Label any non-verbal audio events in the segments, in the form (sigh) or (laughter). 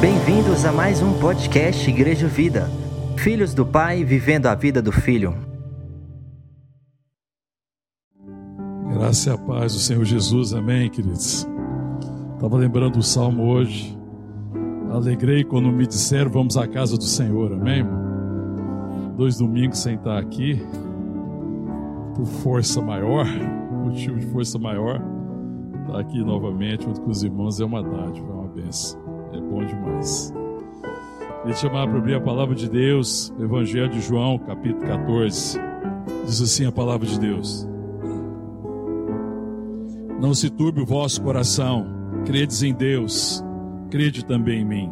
Bem-vindos a mais um podcast Igreja Vida. Filhos do Pai vivendo a vida do Filho. Graça e a paz do Senhor Jesus, amém, queridos. Estava lembrando o salmo hoje. Alegrei quando me disseram vamos à casa do Senhor, amém? Dois domingos sem estar aqui, por força maior, motivo de força maior, estar aqui novamente junto com os irmãos é uma dádiva, é uma benção. É bom demais. Queria te chamar para abrir a palavra de Deus, Evangelho de João, capítulo 14. Diz assim a palavra de Deus: Não se turbe o vosso coração, credes em Deus, crede também em mim.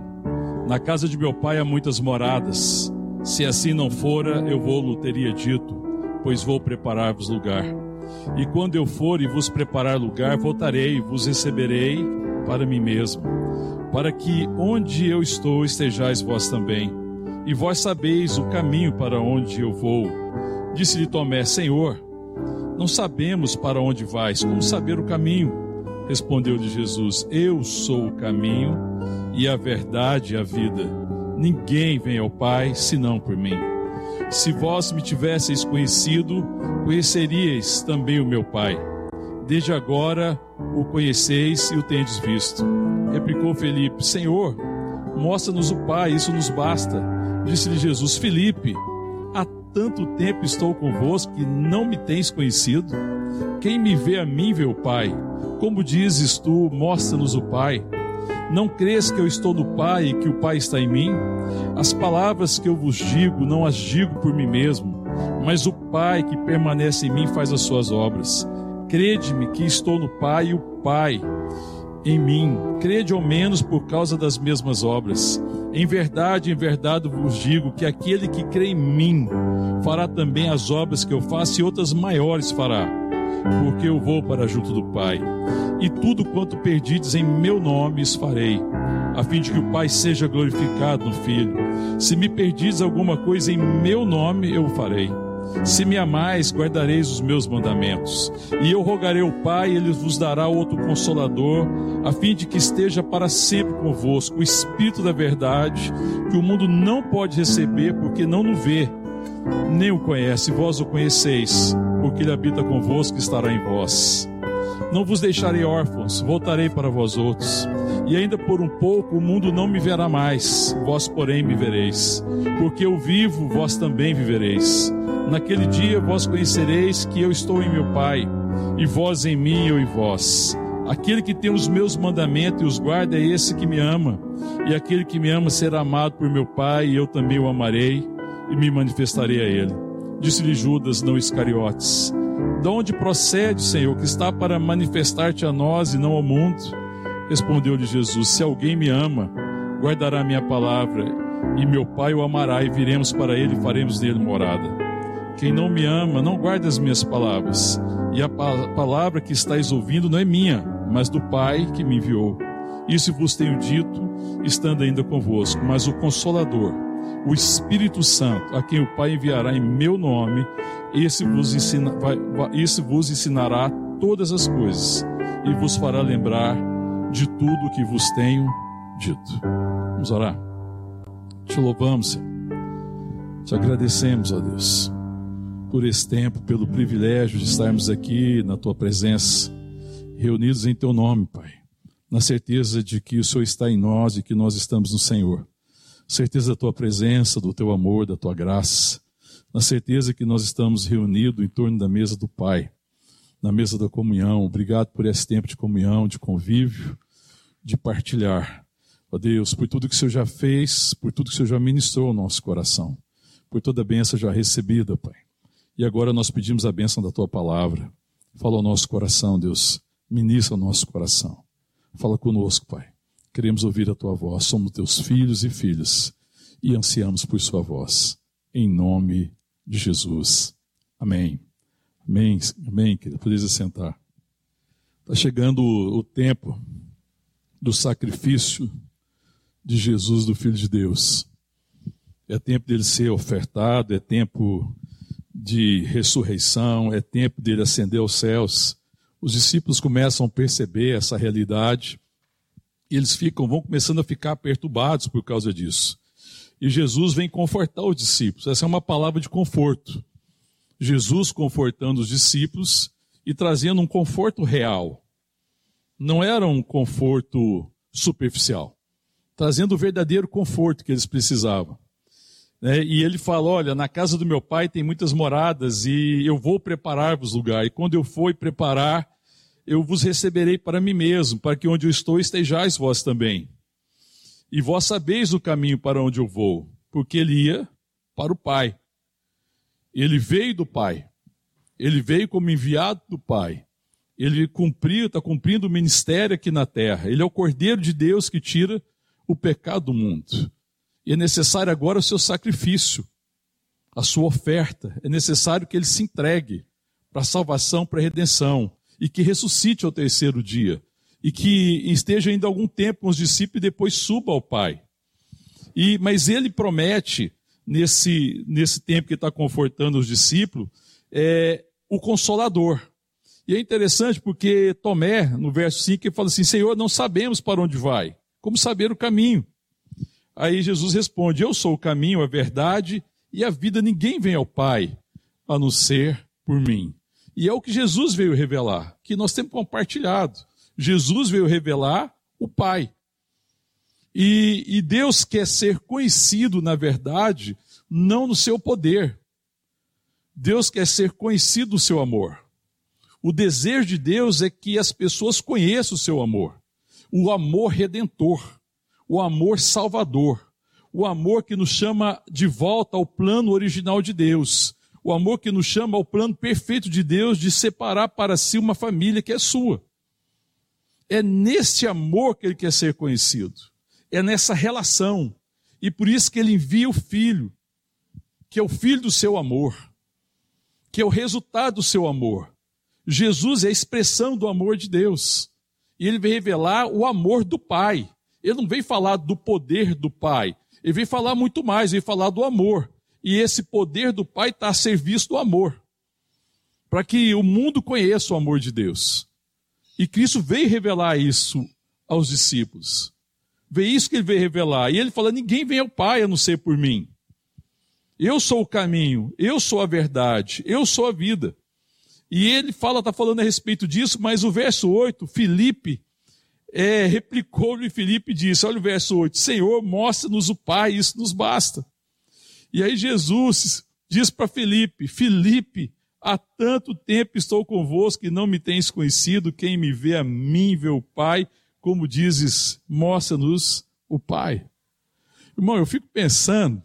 Na casa de meu pai há muitas moradas. Se assim não fora, eu vou-lo teria dito, pois vou preparar-vos lugar. E quando eu for e vos preparar lugar, voltarei e vos receberei para mim mesmo para que onde eu estou estejais vós também. E vós sabeis o caminho para onde eu vou. Disse-lhe Tomé: Senhor, não sabemos para onde vais, como saber o caminho? Respondeu-lhe Jesus: Eu sou o caminho e a verdade e a vida. Ninguém vem ao Pai senão por mim. Se vós me tivesseis conhecido, conheceríeis também o meu Pai. Desde agora o conheceis e o tendes visto. Replicou Felipe: Senhor, mostra-nos o Pai, isso nos basta. Disse-lhe Jesus: Felipe, há tanto tempo estou convosco que não me tens conhecido. Quem me vê a mim vê o Pai. Como dizes tu, mostra-nos o Pai. Não crês que eu estou no Pai e que o Pai está em mim? As palavras que eu vos digo, não as digo por mim mesmo, mas o Pai que permanece em mim faz as suas obras. Crede-me que estou no Pai e o Pai em mim, crede ao menos por causa das mesmas obras. Em verdade, em verdade vos digo que aquele que crê em mim fará também as obras que eu faço e outras maiores fará, porque eu vou para junto do Pai. E tudo quanto perdides em meu nome farei, a fim de que o Pai seja glorificado no Filho. Se me perdides alguma coisa em meu nome, eu o farei. Se me amais, guardareis os meus mandamentos. E eu rogarei ao Pai, ele vos dará outro consolador, a fim de que esteja para sempre convosco o Espírito da verdade, que o mundo não pode receber, porque não o vê, nem o conhece. Vós o conheceis, porque ele habita convosco e estará em vós. Não vos deixarei órfãos, voltarei para vós outros. E ainda por um pouco o mundo não me verá mais, vós, porém, me vereis. Porque eu vivo, vós também vivereis. Naquele dia vós conhecereis que eu estou em meu Pai, e vós em mim, eu em vós. Aquele que tem os meus mandamentos e os guarda é esse que me ama. E aquele que me ama será amado por meu Pai, e eu também o amarei e me manifestarei a ele. Disse-lhe Judas, não Iscariotes: De onde procede, Senhor, que está para manifestar-te a nós e não ao mundo? Respondeu-lhe Jesus: Se alguém me ama, guardará minha palavra, e meu Pai o amará, e viremos para ele e faremos nele morada. Quem não me ama não guarda as minhas palavras, e a palavra que estáis ouvindo não é minha, mas do Pai que me enviou. Isso vos tenho dito, estando ainda convosco, mas o Consolador, o Espírito Santo, a quem o Pai enviará em meu nome, esse vos, ensina, vai, esse vos ensinará todas as coisas e vos fará lembrar de tudo o que vos tenho dito. Vamos orar. Te louvamos, Senhor. Te agradecemos, ó Deus por esse tempo, pelo privilégio de estarmos aqui na tua presença, reunidos em teu nome, Pai, na certeza de que o Senhor está em nós e que nós estamos no Senhor, certeza da tua presença, do teu amor, da tua graça, na certeza que nós estamos reunidos em torno da mesa do Pai, na mesa da comunhão. Obrigado por esse tempo de comunhão, de convívio, de partilhar. Ó Deus, por tudo que o Senhor já fez, por tudo que o Senhor já ministrou ao nosso coração, por toda a bênção já recebida, Pai. E agora nós pedimos a bênção da tua palavra. Fala ao nosso coração, Deus. Ministra ao nosso coração. Fala conosco, Pai. Queremos ouvir a tua voz. Somos teus filhos e filhas e ansiamos por sua voz. Em nome de Jesus. Amém. Amém. Amém, querida. Podeis sentar. Está chegando o tempo do sacrifício de Jesus, do Filho de Deus. É tempo dele ser ofertado, é tempo de ressurreição, é tempo dele ascender aos céus. Os discípulos começam a perceber essa realidade e eles ficam, vão começando a ficar perturbados por causa disso. E Jesus vem confortar os discípulos. Essa é uma palavra de conforto. Jesus confortando os discípulos e trazendo um conforto real. Não era um conforto superficial, trazendo o verdadeiro conforto que eles precisavam. É, e ele fala: Olha, na casa do meu pai tem muitas moradas e eu vou preparar-vos lugar. E quando eu for preparar, eu vos receberei para mim mesmo, para que onde eu estou estejais vós também. E vós sabeis o caminho para onde eu vou, porque ele ia para o Pai. Ele veio do Pai. Ele veio como enviado do Pai. Ele cumpriu, está cumprindo o ministério aqui na terra. Ele é o Cordeiro de Deus que tira o pecado do mundo. E é necessário agora o seu sacrifício, a sua oferta. É necessário que ele se entregue para a salvação, para a redenção, e que ressuscite ao terceiro dia, e que esteja ainda algum tempo com os discípulos e depois suba ao Pai. E, mas ele promete, nesse, nesse tempo que está confortando os discípulos, é, o Consolador. E é interessante porque Tomé, no verso 5, ele fala assim: Senhor, não sabemos para onde vai, como saber o caminho? Aí Jesus responde: Eu sou o caminho, a verdade e a vida. Ninguém vem ao Pai a não ser por mim. E é o que Jesus veio revelar, que nós temos compartilhado. Jesus veio revelar o Pai. E, e Deus quer ser conhecido, na verdade, não no seu poder. Deus quer ser conhecido no seu amor. O desejo de Deus é que as pessoas conheçam o seu amor. O amor redentor o amor salvador, o amor que nos chama de volta ao plano original de Deus, o amor que nos chama ao plano perfeito de Deus de separar para si uma família que é sua. É nesse amor que ele quer ser conhecido, é nessa relação, e por isso que ele envia o Filho, que é o Filho do seu amor, que é o resultado do seu amor. Jesus é a expressão do amor de Deus, e ele vem revelar o amor do Pai ele não vem falar do poder do Pai, ele vem falar muito mais, ele vem falar do amor. E esse poder do Pai está a serviço do amor, para que o mundo conheça o amor de Deus. E Cristo veio revelar isso aos discípulos. Veio isso que ele veio revelar. E ele fala: ninguém vem ao Pai a não ser por mim. Eu sou o caminho, eu sou a verdade, eu sou a vida. E ele fala, está falando a respeito disso, mas o verso 8, Filipe, é, replicou-lhe Filipe e disse: Olha o verso 8: Senhor, mostra-nos o Pai, isso nos basta. E aí Jesus diz para Filipe: Filipe, há tanto tempo estou convosco que não me tens conhecido, quem me vê a mim vê o Pai, como dizes, mostra-nos o Pai. Irmão, eu fico pensando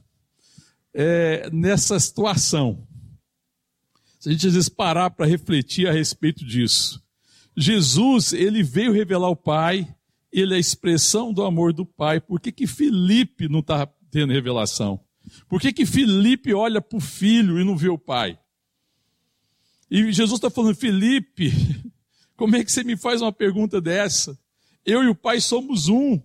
é, nessa situação. Se a gente às vezes parar para refletir a respeito disso. Jesus, ele veio revelar o Pai, ele é a expressão do amor do Pai. Por que, que Felipe não está tendo revelação? Por que, que Felipe olha para o filho e não vê o Pai? E Jesus está falando, Felipe, (laughs) como é que você me faz uma pergunta dessa? Eu e o Pai somos um.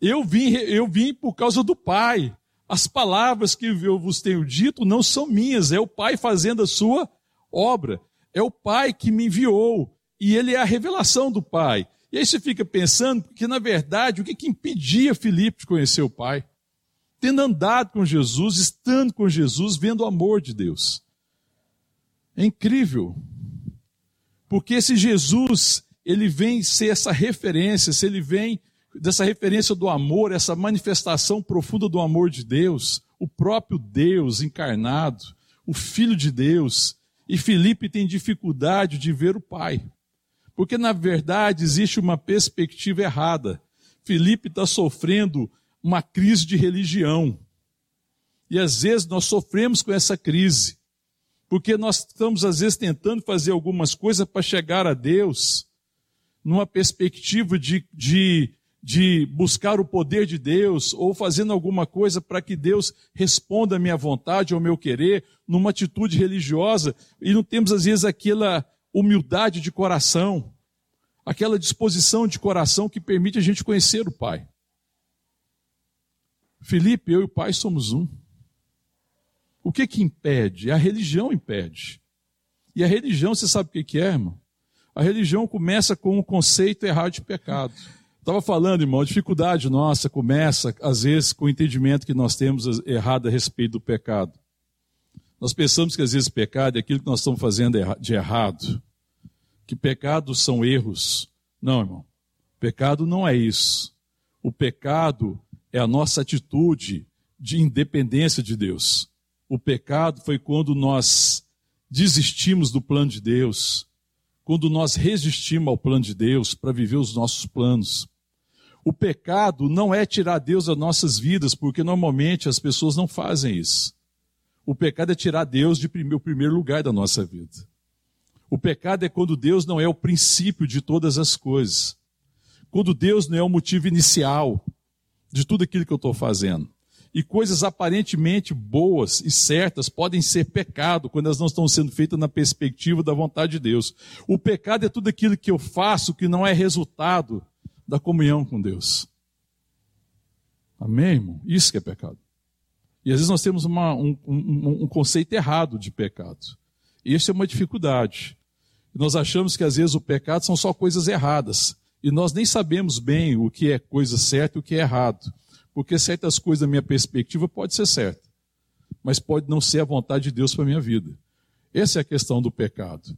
Eu vim, eu vim por causa do Pai. As palavras que eu vos tenho dito não são minhas, é o Pai fazendo a sua obra. É o Pai que me enviou. E ele é a revelação do Pai. E aí você fica pensando que, na verdade, o que, que impedia Filipe de conhecer o Pai? Tendo andado com Jesus, estando com Jesus, vendo o amor de Deus. É incrível. Porque se Jesus, ele vem ser essa referência, se ele vem dessa referência do amor, essa manifestação profunda do amor de Deus, o próprio Deus encarnado, o Filho de Deus, e Felipe tem dificuldade de ver o Pai. Porque, na verdade, existe uma perspectiva errada. Felipe está sofrendo uma crise de religião. E às vezes nós sofremos com essa crise. Porque nós estamos, às vezes, tentando fazer algumas coisas para chegar a Deus, numa perspectiva de, de de buscar o poder de Deus ou fazendo alguma coisa para que Deus responda à minha vontade, ao meu querer, numa atitude religiosa, e não temos às vezes aquela humildade de coração, aquela disposição de coração que permite a gente conhecer o Pai. Felipe, eu e o Pai somos um. O que que impede? A religião impede. E a religião, você sabe o que é, irmão? A religião começa com um conceito errado de pecado. Estava falando, irmão, a dificuldade nossa começa, às vezes, com o entendimento que nós temos errado a respeito do pecado. Nós pensamos que, às vezes, pecado é aquilo que nós estamos fazendo de errado. Que pecados são erros. Não, irmão. Pecado não é isso. O pecado é a nossa atitude de independência de Deus. O pecado foi quando nós desistimos do plano de Deus, quando nós resistimos ao plano de Deus para viver os nossos planos. O pecado não é tirar Deus das nossas vidas, porque normalmente as pessoas não fazem isso. O pecado é tirar Deus de primeiro, primeiro lugar da nossa vida. O pecado é quando Deus não é o princípio de todas as coisas. Quando Deus não é o motivo inicial de tudo aquilo que eu estou fazendo e coisas aparentemente boas e certas podem ser pecado quando elas não estão sendo feitas na perspectiva da vontade de Deus. O pecado é tudo aquilo que eu faço que não é resultado da comunhão com Deus. Amém, irmão? Isso que é pecado. E às vezes nós temos uma, um, um, um conceito errado de pecado. E isso é uma dificuldade. Nós achamos que às vezes o pecado são só coisas erradas. E nós nem sabemos bem o que é coisa certa e o que é errado. Porque certas coisas, da minha perspectiva, pode ser certa, mas pode não ser a vontade de Deus para a minha vida. Essa é a questão do pecado.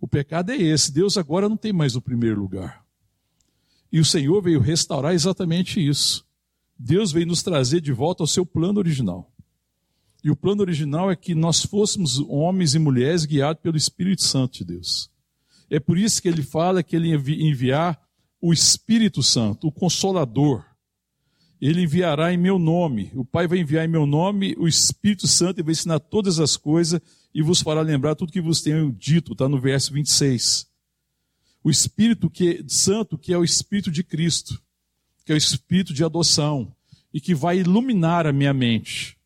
O pecado é esse. Deus agora não tem mais o primeiro lugar. E o Senhor veio restaurar exatamente isso. Deus veio nos trazer de volta ao seu plano original. E o plano original é que nós fôssemos homens e mulheres guiados pelo Espírito Santo de Deus. É por isso que ele fala que ele enviar o Espírito Santo, o Consolador, ele enviará em meu nome. O Pai vai enviar em meu nome o Espírito Santo e vai ensinar todas as coisas e vos fará lembrar tudo que vos tenho dito, está no verso 26. O Espírito que, Santo, que é o Espírito de Cristo, que é o Espírito de adoção, e que vai iluminar a minha mente,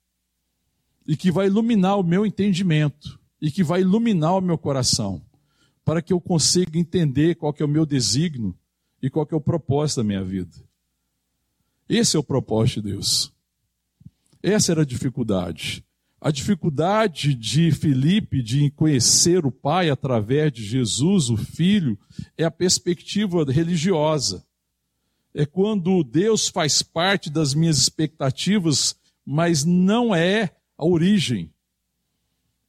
e que vai iluminar o meu entendimento, e que vai iluminar o meu coração, para que eu consiga entender qual que é o meu desígnio e qual que é o propósito da minha vida. Esse é o propósito de Deus. Essa era a dificuldade. A dificuldade de Filipe de conhecer o Pai através de Jesus, o Filho, é a perspectiva religiosa. É quando Deus faz parte das minhas expectativas, mas não é a origem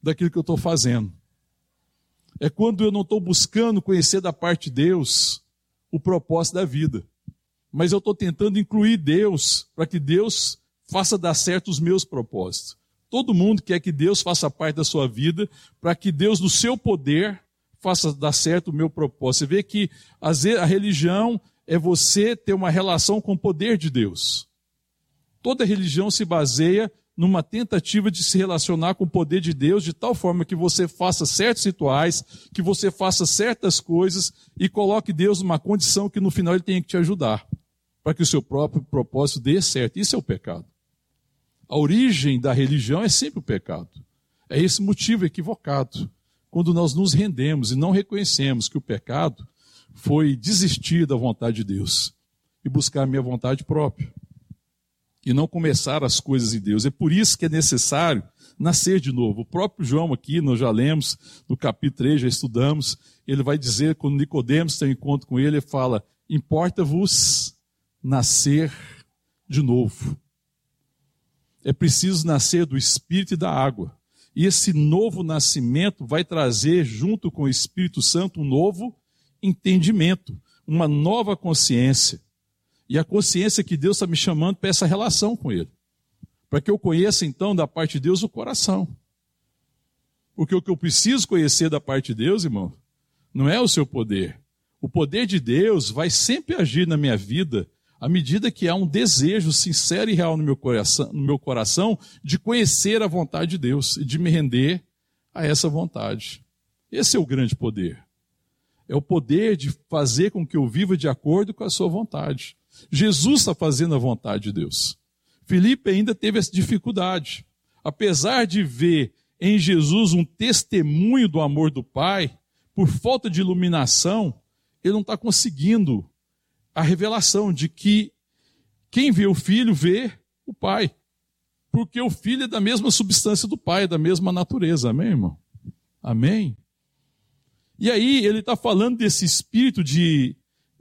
daquilo que eu estou fazendo. É quando eu não estou buscando conhecer da parte de Deus o propósito da vida mas eu estou tentando incluir Deus para que Deus faça dar certo os meus propósitos. Todo mundo quer que Deus faça parte da sua vida, para que Deus, no seu poder, faça dar certo o meu propósito. Você vê que a religião é você ter uma relação com o poder de Deus. Toda religião se baseia numa tentativa de se relacionar com o poder de Deus de tal forma que você faça certos rituais, que você faça certas coisas e coloque Deus numa condição que no final ele tenha que te ajudar para que o seu próprio propósito dê certo. Isso é o pecado. A origem da religião é sempre o pecado. É esse motivo equivocado. Quando nós nos rendemos e não reconhecemos que o pecado foi desistir da vontade de Deus e buscar a minha vontade própria. E não começar as coisas em Deus. É por isso que é necessário nascer de novo. O próprio João aqui, nós já lemos, no capítulo 3, já estudamos, ele vai dizer, quando Nicodemos tem um encontro com ele, ele fala, importa-vos nascer de novo. É preciso nascer do Espírito e da água. E esse novo nascimento vai trazer, junto com o Espírito Santo, um novo entendimento, uma nova consciência. E a consciência que Deus está me chamando para essa relação com Ele. Para que eu conheça, então, da parte de Deus o coração. Porque o que eu preciso conhecer da parte de Deus, irmão, não é o seu poder. O poder de Deus vai sempre agir na minha vida à medida que há um desejo sincero e real no meu coração, no meu coração de conhecer a vontade de Deus e de me render a essa vontade. Esse é o grande poder. É o poder de fazer com que eu viva de acordo com a sua vontade. Jesus está fazendo a vontade de Deus. Felipe ainda teve essa dificuldade. Apesar de ver em Jesus um testemunho do amor do Pai, por falta de iluminação, ele não está conseguindo a revelação de que quem vê o filho vê o pai. Porque o filho é da mesma substância do pai, é da mesma natureza, amém, irmão? Amém? E aí ele está falando desse espírito de,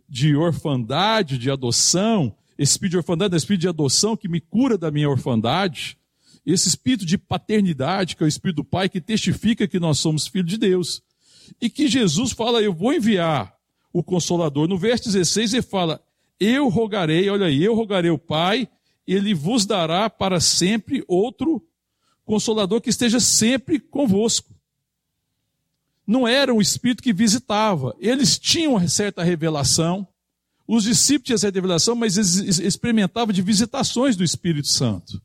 de orfandade, de adoção, espírito de orfandade, espírito de adoção que me cura da minha orfandade, esse espírito de paternidade, que é o espírito do Pai, que testifica que nós somos filhos de Deus. E que Jesus fala, eu vou enviar o Consolador. No verso 16 ele fala, eu rogarei, olha aí, eu rogarei o Pai, ele vos dará para sempre outro Consolador que esteja sempre convosco. Não era um espírito que visitava, eles tinham certa revelação, os discípulos tinham essa revelação, mas eles experimentavam de visitações do Espírito Santo.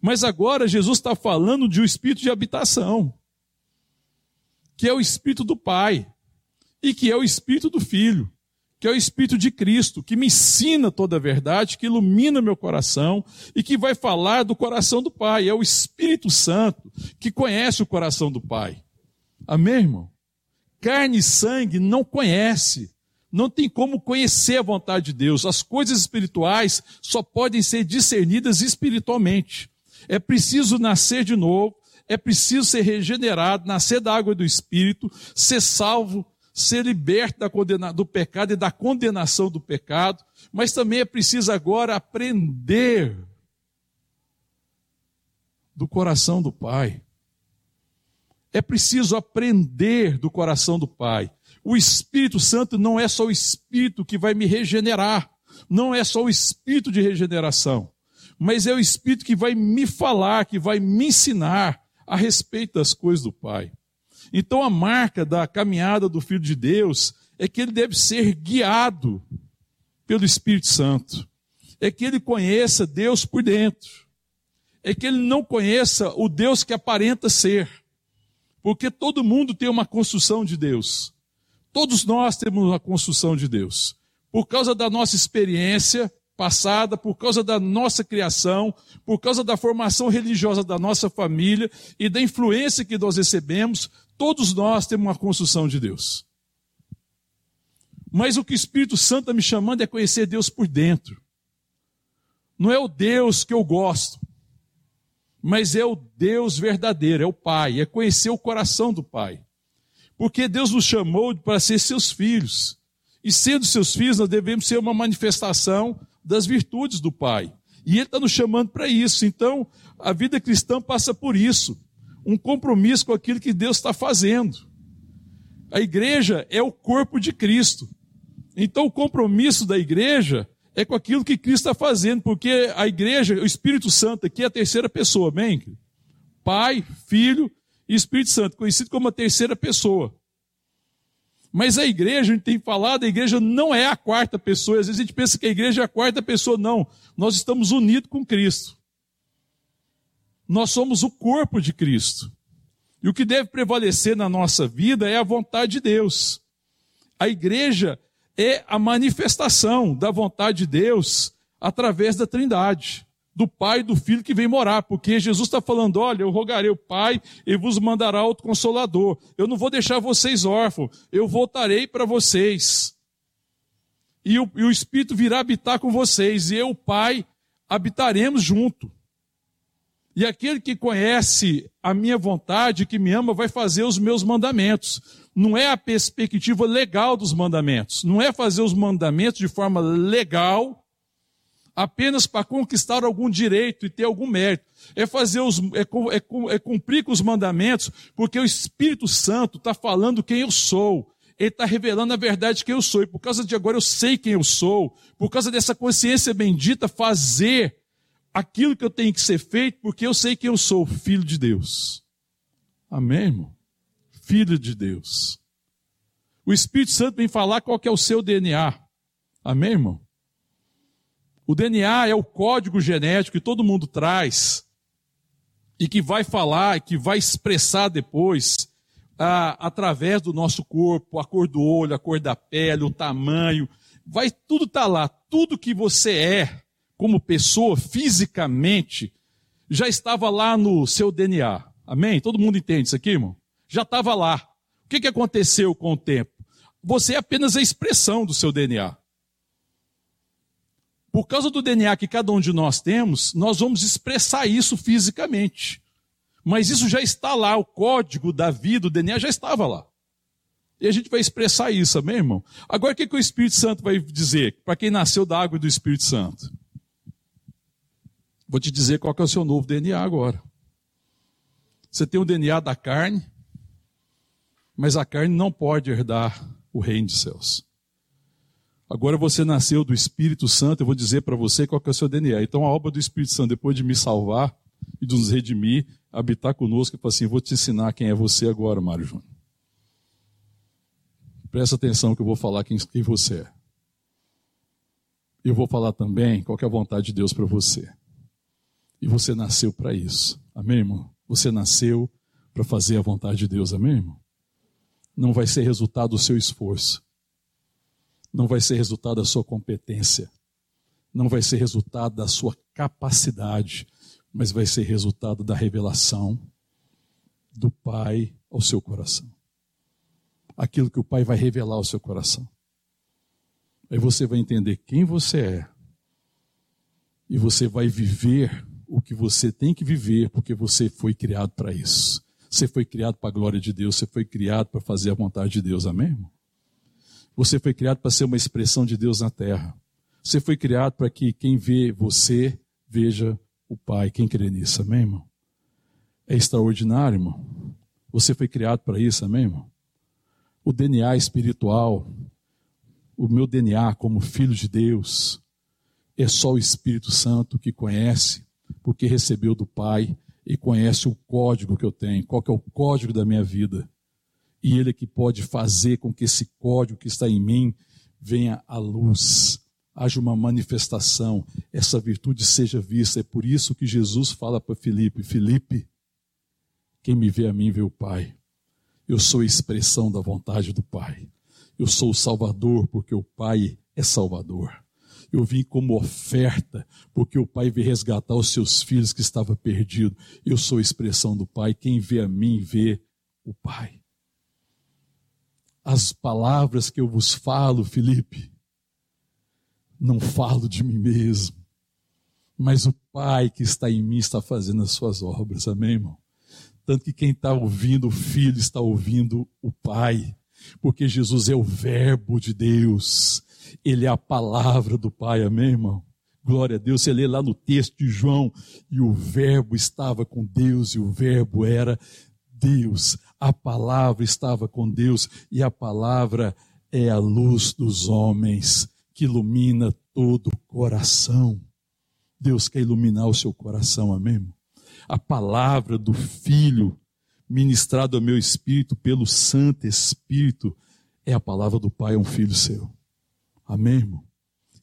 Mas agora Jesus está falando de um espírito de habitação, que é o espírito do Pai, e que é o espírito do Filho, que é o espírito de Cristo, que me ensina toda a verdade, que ilumina meu coração e que vai falar do coração do Pai. É o Espírito Santo que conhece o coração do Pai. Amém, irmão? Carne e sangue não conhece, não tem como conhecer a vontade de Deus. As coisas espirituais só podem ser discernidas espiritualmente. É preciso nascer de novo, é preciso ser regenerado, nascer da água do Espírito, ser salvo, ser liberto do pecado e da condenação do pecado, mas também é preciso agora aprender do coração do Pai. É preciso aprender do coração do Pai. O Espírito Santo não é só o Espírito que vai me regenerar, não é só o Espírito de regeneração mas é o Espírito que vai me falar, que vai me ensinar a respeito das coisas do Pai. Então a marca da caminhada do Filho de Deus é que ele deve ser guiado pelo Espírito Santo. É que ele conheça Deus por dentro. É que ele não conheça o Deus que aparenta ser. Porque todo mundo tem uma construção de Deus. Todos nós temos uma construção de Deus. Por causa da nossa experiência, passada, por causa da nossa criação, por causa da formação religiosa da nossa família e da influência que nós recebemos, todos nós temos uma construção de Deus. Mas o que o Espírito Santo está me chamando é conhecer Deus por dentro. Não é o Deus que eu gosto, mas é o Deus verdadeiro, é o Pai, é conhecer o coração do Pai. Porque Deus nos chamou para ser seus filhos. E sendo seus filhos, nós devemos ser uma manifestação das virtudes do Pai. E Ele está nos chamando para isso. Então, a vida cristã passa por isso um compromisso com aquilo que Deus está fazendo. A igreja é o corpo de Cristo. Então, o compromisso da igreja é com aquilo que Cristo está fazendo, porque a igreja, o Espírito Santo aqui é a terceira pessoa, amém? Pai, Filho e Espírito Santo, conhecido como a terceira pessoa. Mas a igreja, a gente tem falado, a igreja não é a quarta pessoa. Às vezes a gente pensa que a igreja é a quarta pessoa. Não. Nós estamos unidos com Cristo. Nós somos o corpo de Cristo. E o que deve prevalecer na nossa vida é a vontade de Deus. A igreja é a manifestação da vontade de Deus através da Trindade do Pai e do Filho que vem morar, porque Jesus está falando: olha, eu rogarei o Pai e vos mandará outro consolador. Eu não vou deixar vocês órfãos, eu voltarei para vocês. E o, e o Espírito virá habitar com vocês, e eu, o Pai, habitaremos junto. E aquele que conhece a minha vontade, que me ama, vai fazer os meus mandamentos. Não é a perspectiva legal dos mandamentos. Não é fazer os mandamentos de forma legal, apenas para conquistar algum direito e ter algum mérito. É fazer os, é, é, é cumprir com os mandamentos, porque o Espírito Santo está falando quem eu sou. Ele está revelando a verdade que eu sou. E por causa de agora eu sei quem eu sou. Por causa dessa consciência bendita, fazer aquilo que eu tenho que ser feito, porque eu sei quem eu sou, filho de Deus. Amém, irmão? Filho de Deus. O Espírito Santo vem falar qual que é o seu DNA. Amém, irmão? O DNA é o código genético que todo mundo traz e que vai falar, que vai expressar depois ah, através do nosso corpo, a cor do olho, a cor da pele, o tamanho, vai tudo tá lá, tudo que você é como pessoa fisicamente já estava lá no seu DNA. Amém? Todo mundo entende isso aqui, irmão? Já estava lá. O que, que aconteceu com o tempo? Você é apenas a expressão do seu DNA. Por causa do DNA que cada um de nós temos, nós vamos expressar isso fisicamente. Mas isso já está lá, o código da vida, o DNA já estava lá. E a gente vai expressar isso, amém, irmão? Agora o que, que o Espírito Santo vai dizer? Para quem nasceu da água e do Espírito Santo. Vou te dizer qual é o seu novo DNA agora. Você tem o DNA da carne, mas a carne não pode herdar o reino dos céus. Agora você nasceu do Espírito Santo, eu vou dizer para você qual é o seu DNA. Então a obra do Espírito Santo, depois de me salvar e de nos redimir, habitar conosco, e falar assim, vou te ensinar quem é você agora, Mário Júnior. Presta atenção que eu vou falar quem, quem você é. Eu vou falar também qual é a vontade de Deus para você. E você nasceu para isso. Amém, irmão? Você nasceu para fazer a vontade de Deus. Amém, irmão? Não vai ser resultado do seu esforço. Não vai ser resultado da sua competência. Não vai ser resultado da sua capacidade. Mas vai ser resultado da revelação do Pai ao seu coração. Aquilo que o Pai vai revelar ao seu coração. Aí você vai entender quem você é. E você vai viver o que você tem que viver, porque você foi criado para isso. Você foi criado para a glória de Deus, você foi criado para fazer a vontade de Deus, amém? Irmão? Você foi criado para ser uma expressão de Deus na terra. Você foi criado para que quem vê você veja o Pai, quem crê nisso, amém, irmão? É extraordinário, irmão. Você foi criado para isso, amém, irmão? O DNA espiritual, o meu DNA como filho de Deus, é só o Espírito Santo que conhece porque recebeu do Pai e conhece o código que eu tenho, qual que é o código da minha vida. E Ele é que pode fazer com que esse código que está em mim venha à luz, haja uma manifestação, essa virtude seja vista. É por isso que Jesus fala para Filipe: Filipe, quem me vê a mim vê o Pai. Eu sou a expressão da vontade do Pai. Eu sou o Salvador, porque o Pai é Salvador. Eu vim como oferta, porque o Pai veio resgatar os seus filhos que estavam perdidos. Eu sou a expressão do Pai. Quem vê a mim, vê o Pai. As palavras que eu vos falo, Felipe, não falo de mim mesmo, mas o Pai que está em mim está fazendo as suas obras. Amém, irmão? Tanto que quem está ouvindo o Filho está ouvindo o Pai, porque Jesus é o Verbo de Deus. Ele é a palavra do Pai, amém, irmão? Glória a Deus. Você lê lá no texto de João, e o Verbo estava com Deus, e o Verbo era Deus. A palavra estava com Deus, e a palavra é a luz dos homens, que ilumina todo o coração. Deus quer iluminar o seu coração, amém? Irmão? A palavra do Filho, ministrado ao meu espírito pelo Santo Espírito, é a palavra do Pai, é um filho seu. Amém, irmão?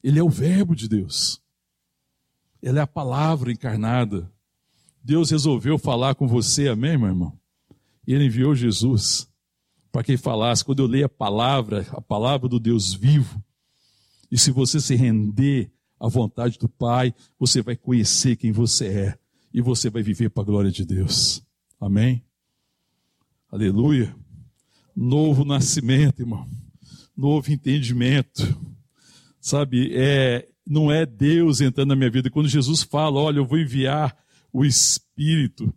Ele é o Verbo de Deus. Ele é a palavra encarnada. Deus resolveu falar com você, amém, meu irmão? Ele enviou Jesus para que ele falasse. Quando eu leio a palavra, a palavra do Deus vivo, e se você se render à vontade do Pai, você vai conhecer quem você é e você vai viver para a glória de Deus. Amém? Aleluia. Novo nascimento, irmão. Novo entendimento sabe, é, não é Deus entrando na minha vida. Quando Jesus fala, olha, eu vou enviar o Espírito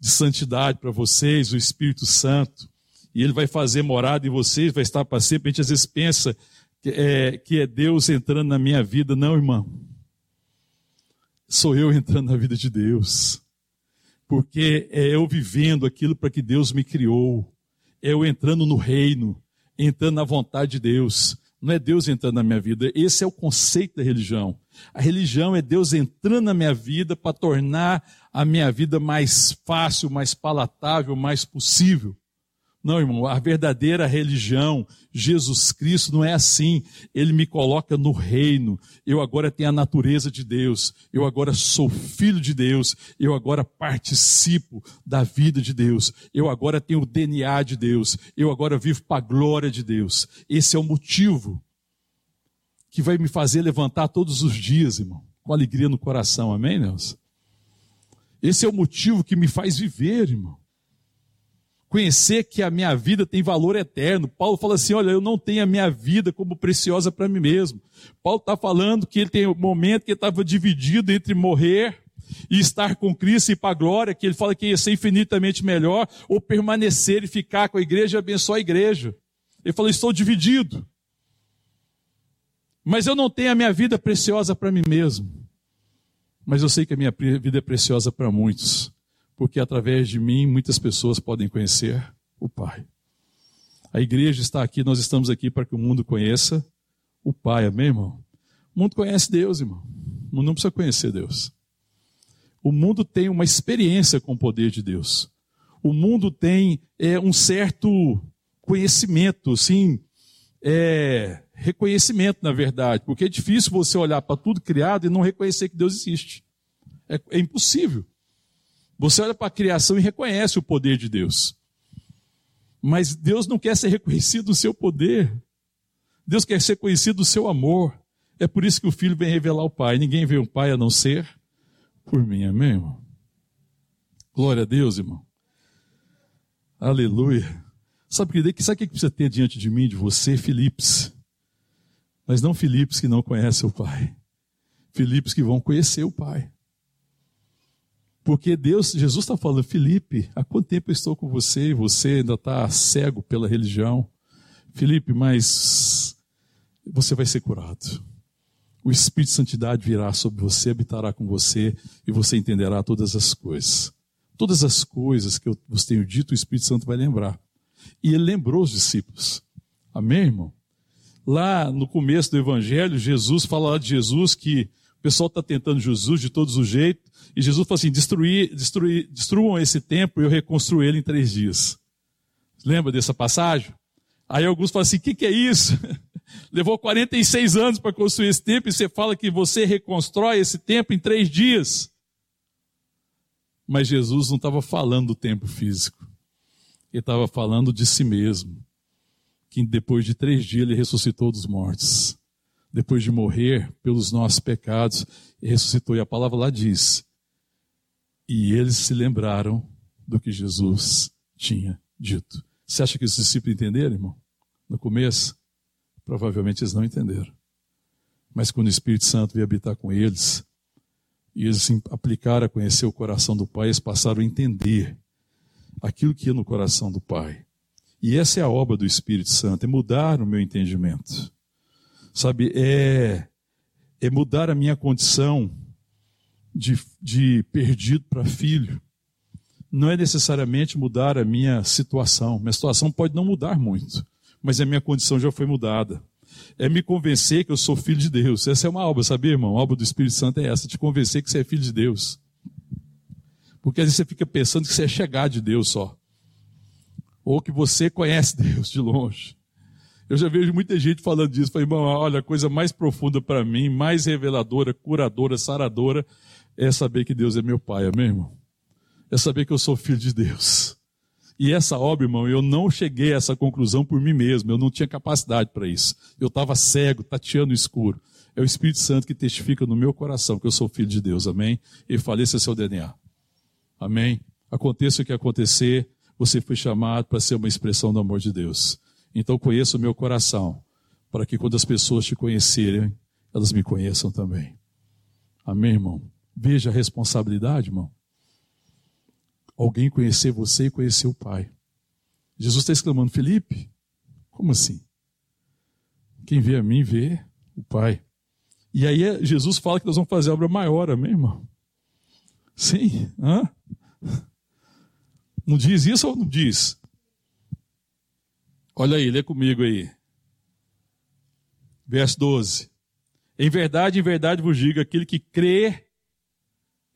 de santidade para vocês, o Espírito Santo, e ele vai fazer morada em vocês, vai estar para sempre. A gente às vezes pensa que é, que é Deus entrando na minha vida. Não, irmão. Sou eu entrando na vida de Deus. Porque é eu vivendo aquilo para que Deus me criou. É eu entrando no reino, entrando na vontade de Deus. Não é Deus entrando na minha vida. Esse é o conceito da religião. A religião é Deus entrando na minha vida para tornar a minha vida mais fácil, mais palatável, mais possível. Não, irmão, a verdadeira religião, Jesus Cristo, não é assim. Ele me coloca no reino. Eu agora tenho a natureza de Deus. Eu agora sou filho de Deus. Eu agora participo da vida de Deus. Eu agora tenho o DNA de Deus. Eu agora vivo para a glória de Deus. Esse é o motivo que vai me fazer levantar todos os dias, irmão, com alegria no coração. Amém, Nelson? Esse é o motivo que me faz viver, irmão conhecer que a minha vida tem valor eterno. Paulo fala assim: olha, eu não tenho a minha vida como preciosa para mim mesmo. Paulo está falando que ele tem um momento que ele estava dividido entre morrer e estar com Cristo e para a glória, que ele fala que ia ser infinitamente melhor, ou permanecer e ficar com a igreja e abençoar a igreja. Ele falou: estou dividido. Mas eu não tenho a minha vida preciosa para mim mesmo. Mas eu sei que a minha vida é preciosa para muitos porque através de mim muitas pessoas podem conhecer o Pai. A igreja está aqui, nós estamos aqui para que o mundo conheça o Pai, amém, irmão? O mundo conhece Deus, irmão. O mundo não precisa conhecer Deus. O mundo tem uma experiência com o poder de Deus. O mundo tem é, um certo conhecimento, sim, é, reconhecimento, na verdade, porque é difícil você olhar para tudo criado e não reconhecer que Deus existe. É, é impossível. Você olha para a criação e reconhece o poder de Deus. Mas Deus não quer ser reconhecido o seu poder. Deus quer ser conhecido o seu amor. É por isso que o filho vem revelar o Pai. Ninguém vê o Pai a não ser por mim. Amém, irmão? Glória a Deus, irmão. Aleluia. Sabe, sabe o que precisa ter diante de mim, de você? Filipes. Mas não Filipes que não conhece o Pai. Filipes que vão conhecer o Pai. Porque Deus, Jesus está falando, Felipe, há quanto tempo eu estou com você e você ainda está cego pela religião? Felipe, mas você vai ser curado. O Espírito de Santidade virá sobre você, habitará com você e você entenderá todas as coisas. Todas as coisas que eu vos tenho dito, o Espírito Santo vai lembrar. E ele lembrou os discípulos. Amém, irmão? Lá no começo do Evangelho, Jesus fala de Jesus que o pessoal está tentando Jesus de todos os jeitos, e Jesus falou assim: destruir, destruir, destruam esse templo e eu reconstruo ele em três dias. Lembra dessa passagem? Aí alguns falam assim: o que, que é isso? (laughs) Levou 46 anos para construir esse templo e você fala que você reconstrói esse templo em três dias. Mas Jesus não estava falando do templo físico. Ele estava falando de si mesmo. Que depois de três dias ele ressuscitou dos mortos. Depois de morrer pelos nossos pecados, ressuscitou. E a palavra lá diz e eles se lembraram do que Jesus tinha dito. Você acha que os discípulos entenderam, irmão? No começo? Provavelmente eles não entenderam. Mas quando o Espírito Santo veio habitar com eles, e eles se aplicaram a conhecer o coração do Pai, eles passaram a entender aquilo que ia no coração do Pai. E essa é a obra do Espírito Santo, é mudar o meu entendimento. Sabe, é, é mudar a minha condição de, de perdido para filho, não é necessariamente mudar a minha situação. Minha situação pode não mudar muito, mas a minha condição já foi mudada. É me convencer que eu sou filho de Deus. Essa é uma obra, sabia, irmão? A obra do Espírito Santo é essa, te convencer que você é filho de Deus. Porque às vezes você fica pensando que você é chegar de Deus só. Ou que você conhece (laughs) Deus de longe. Eu já vejo muita gente falando disso. Falei, irmão, olha, a coisa mais profunda para mim, mais reveladora, curadora, saradora, é saber que Deus é meu Pai, amém, irmão? É saber que eu sou filho de Deus. E essa obra, irmão, eu não cheguei a essa conclusão por mim mesmo, eu não tinha capacidade para isso. Eu estava cego, tateando no escuro. É o Espírito Santo que testifica no meu coração que eu sou filho de Deus, amém? E faleça seu DNA. Amém? Aconteça o que acontecer, você foi chamado para ser uma expressão do amor de Deus. Então conheça o meu coração, para que quando as pessoas te conhecerem, elas me conheçam também. Amém, irmão? Veja a responsabilidade, irmão. Alguém conhecer você e conhecer o Pai. Jesus está exclamando, Felipe, como assim? Quem vê a mim vê o Pai. E aí é, Jesus fala que nós vamos fazer obra maior, amém, irmão? Sim, hã? Não diz isso ou não diz? Olha aí, lê comigo aí. Verso 12. Em verdade, em verdade vos digo: aquele que crê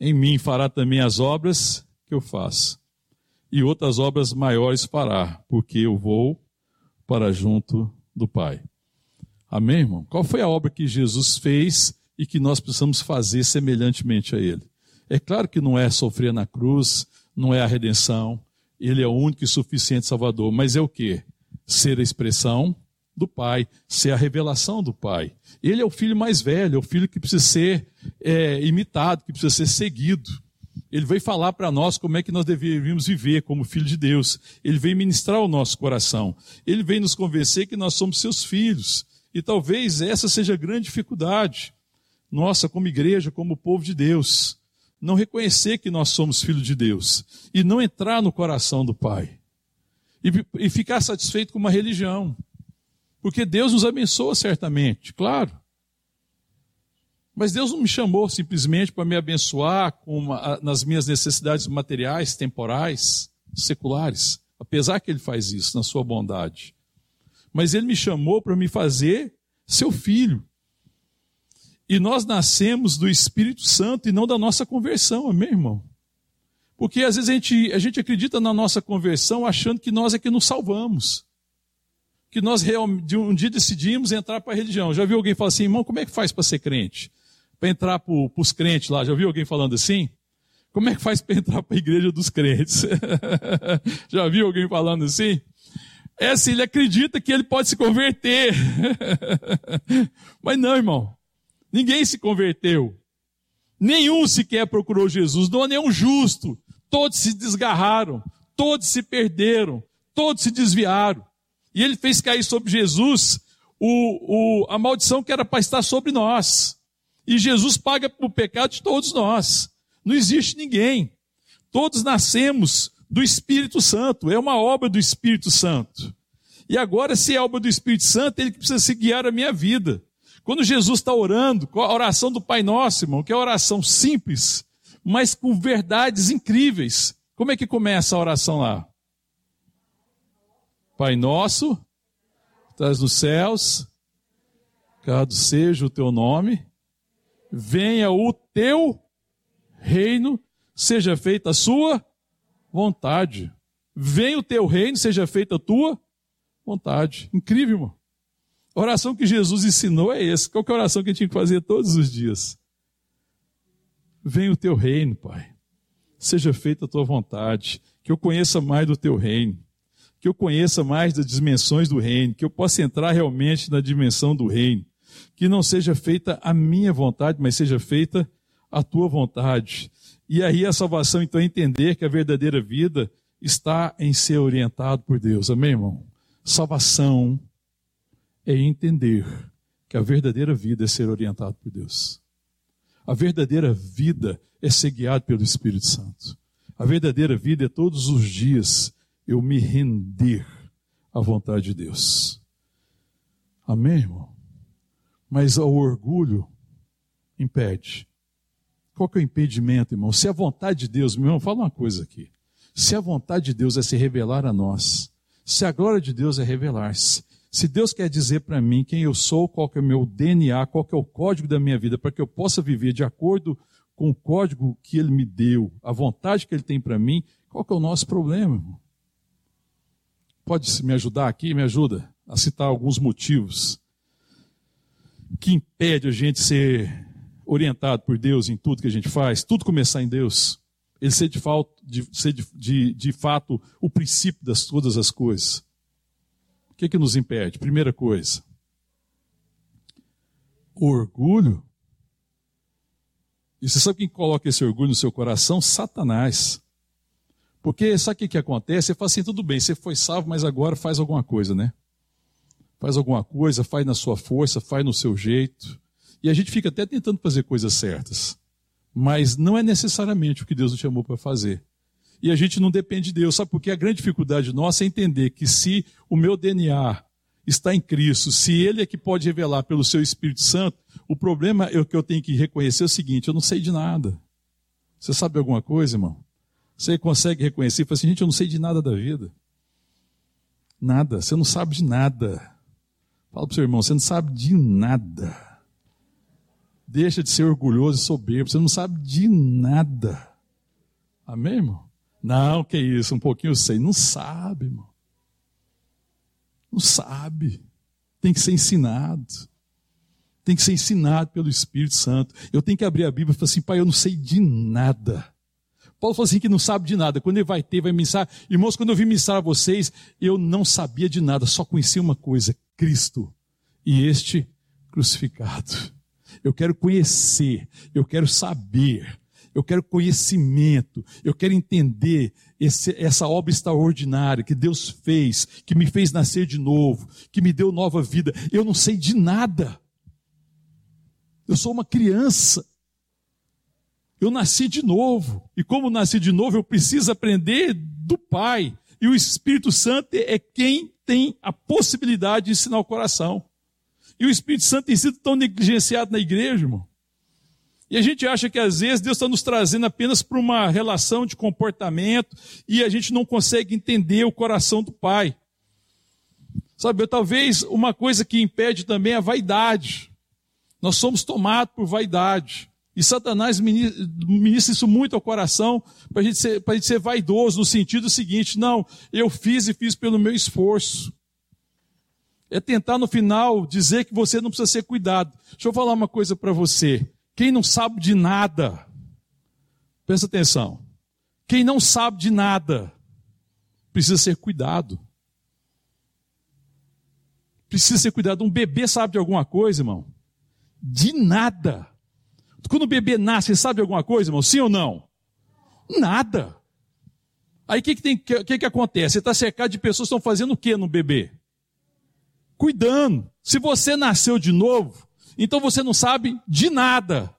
em mim fará também as obras que eu faço. E outras obras maiores fará, porque eu vou para junto do Pai. Amém, irmão? Qual foi a obra que Jesus fez e que nós precisamos fazer semelhantemente a Ele? É claro que não é sofrer na cruz, não é a redenção, Ele é o único e suficiente Salvador, mas é o que? Ser a expressão do Pai, ser a revelação do Pai. Ele é o filho mais velho, é o filho que precisa ser é, imitado, que precisa ser seguido. Ele veio falar para nós como é que nós deveríamos viver como filho de Deus. Ele veio ministrar o nosso coração. Ele veio nos convencer que nós somos seus filhos. E talvez essa seja a grande dificuldade nossa como igreja, como povo de Deus. Não reconhecer que nós somos filhos de Deus e não entrar no coração do Pai. E, e ficar satisfeito com uma religião. Porque Deus nos abençoa certamente, claro. Mas Deus não me chamou simplesmente para me abençoar uma, nas minhas necessidades materiais, temporais, seculares. Apesar que Ele faz isso na sua bondade. Mas Ele me chamou para me fazer seu filho. E nós nascemos do Espírito Santo e não da nossa conversão, amém, irmão? Porque às vezes a gente, a gente acredita na nossa conversão achando que nós é que nos salvamos. Que nós de um dia decidimos entrar para a religião. Já viu alguém falar assim, irmão, como é que faz para ser crente? para entrar para os crentes lá. Já ouviu alguém falando assim? Como é que faz para entrar para a igreja dos crentes? (laughs) Já viu alguém falando assim? É assim, ele acredita que ele pode se converter. (laughs) Mas não, irmão. Ninguém se converteu. Nenhum sequer procurou Jesus. Não há nenhum justo. Todos se desgarraram. Todos se perderam. Todos se desviaram. E ele fez cair sobre Jesus o, o, a maldição que era para estar sobre nós. E Jesus paga o pecado de todos nós. Não existe ninguém. Todos nascemos do Espírito Santo. É uma obra do Espírito Santo. E agora, se é obra do Espírito Santo, ele precisa se guiar a minha vida. Quando Jesus está orando, com a oração do Pai Nosso, irmão, que é uma oração simples, mas com verdades incríveis. Como é que começa a oração lá? Pai Nosso, estás nos céus, cada seja o teu nome, venha o teu reino, seja feita a sua vontade. Venha o teu reino, seja feita a tua vontade. Incrível, irmão. A oração que Jesus ensinou é essa. Qual é a oração que a gente tinha que fazer todos os dias? Venha o teu reino, Pai. Seja feita a tua vontade. Que eu conheça mais do teu reino. Que eu conheça mais das dimensões do reino. Que eu possa entrar realmente na dimensão do reino que não seja feita a minha vontade, mas seja feita a tua vontade. E aí a salvação, então, é entender que a verdadeira vida está em ser orientado por Deus. Amém, irmão? Salvação é entender que a verdadeira vida é ser orientado por Deus. A verdadeira vida é ser guiado pelo Espírito Santo. A verdadeira vida é todos os dias eu me render à vontade de Deus. Amém, irmão? mas o orgulho impede. Qual que é o impedimento, irmão? Se a vontade de Deus, meu irmão, fala uma coisa aqui. Se a vontade de Deus é se revelar a nós, se a glória de Deus é revelar-se, se Deus quer dizer para mim quem eu sou, qual que é o meu DNA, qual que é o código da minha vida, para que eu possa viver de acordo com o código que Ele me deu, a vontade que Ele tem para mim, qual que é o nosso problema, irmão? Pode me ajudar aqui? Me ajuda a citar alguns motivos que impede a gente ser orientado por Deus em tudo que a gente faz, tudo começar em Deus, ele ser de, fato, de, ser de, de, de fato o princípio das todas as coisas. O que, que nos impede? Primeira coisa, orgulho. E você sabe quem coloca esse orgulho no seu coração? Satanás. Porque sabe o que, que acontece? Você fala assim, tudo bem, você foi salvo, mas agora faz alguma coisa, né? faz alguma coisa, faz na sua força, faz no seu jeito. E a gente fica até tentando fazer coisas certas. Mas não é necessariamente o que Deus nos chamou para fazer. E a gente não depende de Deus. Sabe por quê? A grande dificuldade nossa é entender que se o meu DNA está em Cristo, se Ele é que pode revelar pelo seu Espírito Santo, o problema é o que eu tenho que reconhecer é o seguinte: eu não sei de nada. Você sabe alguma coisa, irmão? Você consegue reconhecer falar assim, gente, eu não sei de nada da vida. Nada, você não sabe de nada. Fala para o seu irmão, você não sabe de nada. Deixa de ser orgulhoso e soberbo, você não sabe de nada. Amém, irmão? Não, que isso, um pouquinho sei. Não sabe, irmão. Não sabe. Tem que ser ensinado. Tem que ser ensinado pelo Espírito Santo. Eu tenho que abrir a Bíblia e falar assim, pai, eu não sei de nada. Paulo falou assim que não sabe de nada. Quando ele vai ter, vai ministrar. Irmãos, quando eu vim ministrar a vocês, eu não sabia de nada, só conhecia uma coisa: Cristo e este crucificado. Eu quero conhecer, eu quero saber, eu quero conhecimento, eu quero entender esse, essa obra extraordinária que Deus fez, que me fez nascer de novo, que me deu nova vida. Eu não sei de nada. Eu sou uma criança. Eu nasci de novo. E como nasci de novo, eu preciso aprender do Pai. E o Espírito Santo é quem tem a possibilidade de ensinar o coração. E o Espírito Santo tem sido tão negligenciado na igreja, irmão. E a gente acha que às vezes Deus está nos trazendo apenas para uma relação de comportamento e a gente não consegue entender o coração do Pai. Sabe, talvez uma coisa que impede também é a vaidade. Nós somos tomados por vaidade. E Satanás ministra isso muito ao coração para a gente, ser, vaidoso, no sentido seguinte: não, eu fiz e fiz pelo meu esforço. É tentar no final dizer que você não precisa ser cuidado. Deixa eu falar uma coisa para você. Quem não sabe de nada, presta atenção. Quem não sabe de nada, precisa ser cuidado. Precisa ser cuidado. Um bebê sabe de alguma coisa, irmão? De nada. Quando o bebê nasce, você sabe de alguma coisa, irmão? Sim ou não? Nada. Aí o que, que, que, que acontece? Você está cercado de pessoas que estão fazendo o que no bebê? Cuidando. Se você nasceu de novo, então você não sabe de nada.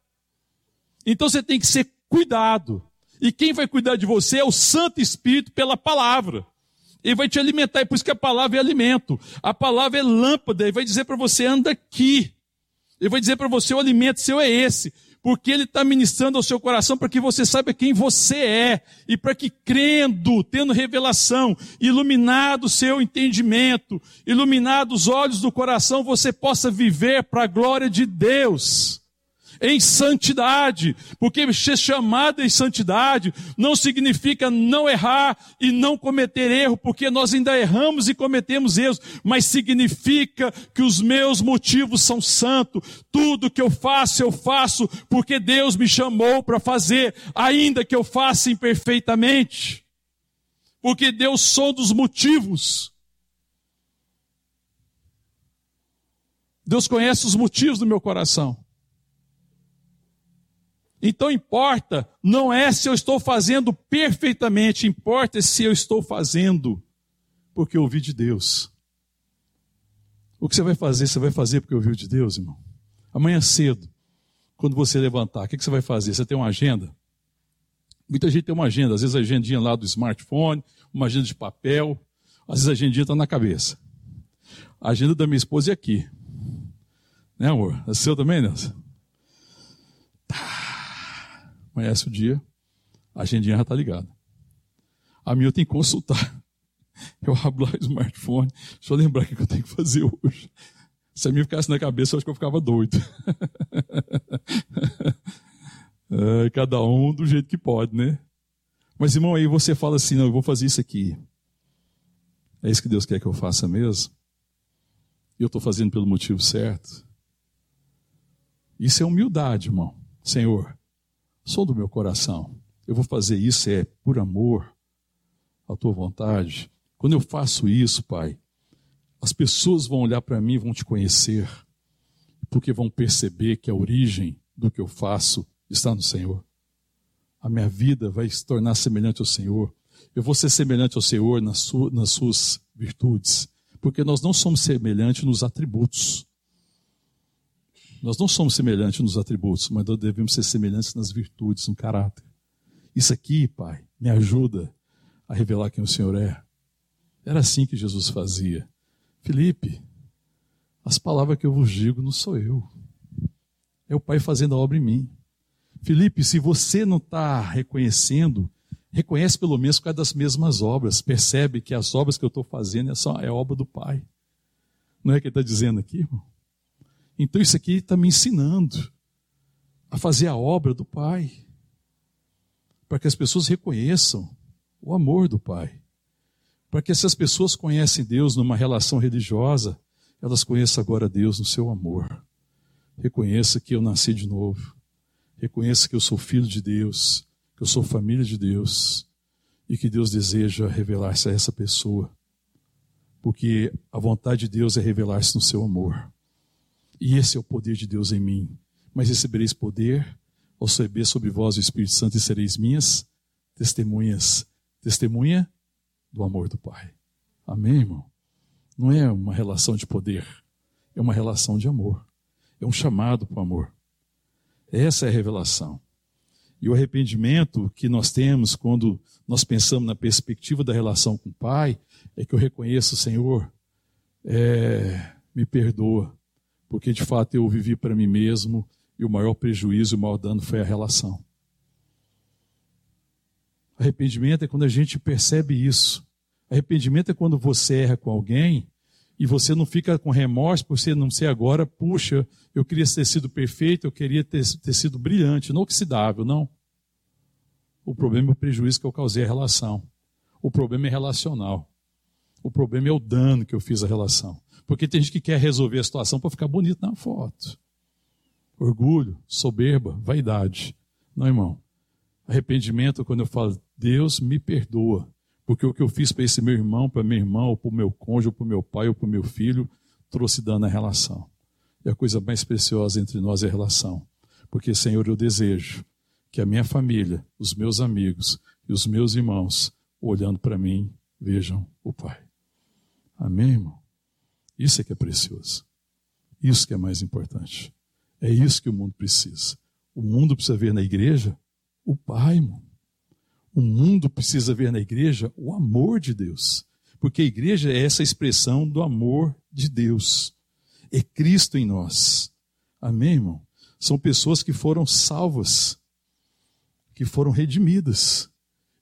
Então você tem que ser cuidado. E quem vai cuidar de você é o Santo Espírito pela palavra. Ele vai te alimentar, e por isso que a palavra é alimento. A palavra é lâmpada, ele vai dizer para você, anda aqui. Ele vai dizer para você, o alimento seu é esse porque Ele está ministrando ao seu coração para que você saiba quem você é e para que crendo, tendo revelação, iluminado o seu entendimento, iluminado os olhos do coração, você possa viver para a glória de Deus em santidade, porque ser chamado em santidade não significa não errar e não cometer erro, porque nós ainda erramos e cometemos erros, mas significa que os meus motivos são santos. Tudo que eu faço, eu faço porque Deus me chamou para fazer, ainda que eu faça imperfeitamente. Porque Deus sou dos motivos. Deus conhece os motivos do meu coração. Então importa não é se eu estou fazendo perfeitamente, importa se eu estou fazendo porque eu ouvi de Deus. O que você vai fazer, você vai fazer porque ouviu de Deus, irmão. Amanhã cedo, quando você levantar, o que você vai fazer? Você tem uma agenda? Muita gente tem uma agenda, às vezes a agendinha lá do smartphone, uma agenda de papel, às vezes a agendinha está na cabeça. A agenda da minha esposa é aqui. Né, amor? A seu também, Nelson? Tá Conhece o dia, a agendinha já está ligada. A minha eu tenho que consultar. (laughs) Eu abro lá o smartphone, deixa eu lembrar o que eu tenho que fazer hoje. Se a minha ficasse na cabeça, eu acho que eu ficava doido. (laughs) é, cada um do jeito que pode, né? Mas, irmão, aí você fala assim: não, eu vou fazer isso aqui. É isso que Deus quer que eu faça mesmo? Eu estou fazendo pelo motivo certo? Isso é humildade, irmão. Senhor, Sou do meu coração. Eu vou fazer isso é por amor à tua vontade. Quando eu faço isso, Pai, as pessoas vão olhar para mim vão te conhecer, porque vão perceber que a origem do que eu faço está no Senhor. A minha vida vai se tornar semelhante ao Senhor. Eu vou ser semelhante ao Senhor nas suas virtudes, porque nós não somos semelhantes nos atributos. Nós não somos semelhantes nos atributos, mas nós devemos ser semelhantes nas virtudes, no caráter. Isso aqui, Pai, me ajuda a revelar quem o Senhor é. Era assim que Jesus fazia. Felipe, as palavras que eu vos digo não sou eu. É o Pai fazendo a obra em mim. Felipe, se você não está reconhecendo, reconhece pelo menos por causa das mesmas obras. Percebe que as obras que eu estou fazendo é, só, é obra do Pai. Não é o que ele está dizendo aqui, irmão? Então isso aqui está me ensinando a fazer a obra do Pai, para que as pessoas reconheçam o amor do Pai, para que essas pessoas conhecem Deus numa relação religiosa, elas conheçam agora Deus no seu amor. Reconheça que eu nasci de novo. Reconheça que eu sou filho de Deus, que eu sou família de Deus e que Deus deseja revelar-se a essa pessoa. Porque a vontade de Deus é revelar-se no seu amor. E esse é o poder de Deus em mim. Mas recebereis poder receber sobre vós o Espírito Santo e sereis minhas testemunhas. Testemunha do amor do Pai. Amém, irmão? Não é uma relação de poder, é uma relação de amor. É um chamado para o amor. Essa é a revelação. E o arrependimento que nós temos quando nós pensamos na perspectiva da relação com o Pai é que eu reconheço, Senhor, é, me perdoa, porque de fato eu vivi para mim mesmo e o maior prejuízo, o maior dano foi a relação. Arrependimento é quando a gente percebe isso. Arrependimento é quando você erra com alguém e você não fica com remorso por você não ser agora, puxa, eu queria ter sido perfeito, eu queria ter, ter sido brilhante, inoxidável, não. O problema é o prejuízo que eu causei à relação. O problema é relacional. O problema é o dano que eu fiz à relação. Porque tem gente que quer resolver a situação para ficar bonito na foto. Orgulho, soberba, vaidade. Não, irmão. Arrependimento, quando eu falo, Deus me perdoa. Porque o que eu fiz para esse meu irmão, para minha irmã, ou para o meu cônjuge, ou para o meu pai, ou para o meu filho, trouxe dano à relação. E a coisa mais preciosa entre nós é a relação. Porque, Senhor, eu desejo que a minha família, os meus amigos e os meus irmãos, olhando para mim, vejam o Pai. Amém, irmão? Isso é que é precioso. Isso que é mais importante. É isso que o mundo precisa. O mundo precisa ver na igreja o Pai, irmão. O mundo precisa ver na igreja o amor de Deus. Porque a igreja é essa expressão do amor de Deus. É Cristo em nós. Amém, irmão? São pessoas que foram salvas, que foram redimidas.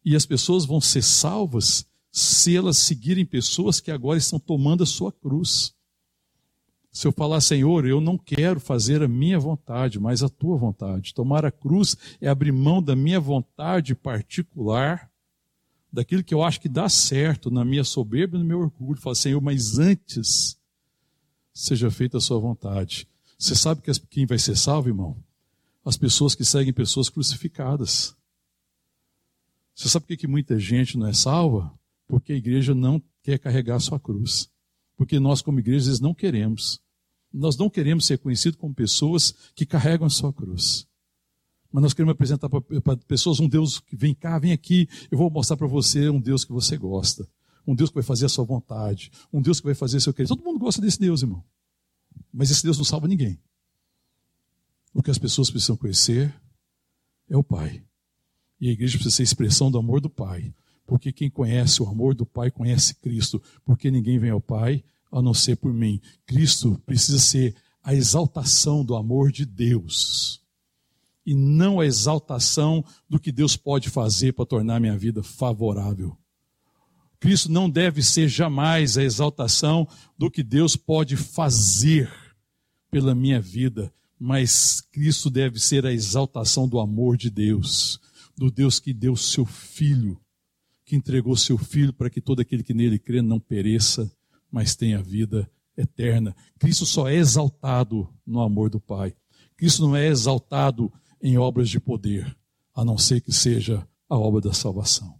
E as pessoas vão ser salvas se elas seguirem pessoas que agora estão tomando a sua cruz. Se eu falar, Senhor, eu não quero fazer a minha vontade, mas a tua vontade. Tomar a cruz é abrir mão da minha vontade particular, daquilo que eu acho que dá certo na minha soberba e no meu orgulho. Falar, Senhor, mas antes seja feita a sua vontade. Você sabe que quem vai ser salvo, irmão? As pessoas que seguem pessoas crucificadas. Você sabe por que muita gente não é salva? Porque a igreja não quer carregar sua cruz. Porque nós, como igreja, às não queremos. Nós não queremos ser conhecidos como pessoas que carregam a sua cruz. Mas nós queremos apresentar para pessoas um Deus que vem cá, vem aqui, eu vou mostrar para você um Deus que você gosta. Um Deus que vai fazer a sua vontade. Um Deus que vai fazer o seu querer. Todo mundo gosta desse Deus, irmão. Mas esse Deus não salva ninguém. O que as pessoas precisam conhecer é o Pai. E a igreja precisa ser expressão do amor do Pai. Porque quem conhece o amor do Pai conhece Cristo. Porque ninguém vem ao Pai a não ser por mim. Cristo precisa ser a exaltação do amor de Deus e não a exaltação do que Deus pode fazer para tornar minha vida favorável. Cristo não deve ser jamais a exaltação do que Deus pode fazer pela minha vida, mas Cristo deve ser a exaltação do amor de Deus, do Deus que deu seu filho, que entregou seu filho para que todo aquele que nele crê não pereça, mas tem a vida eterna. Cristo só é exaltado no amor do Pai. Cristo não é exaltado em obras de poder, a não ser que seja a obra da salvação.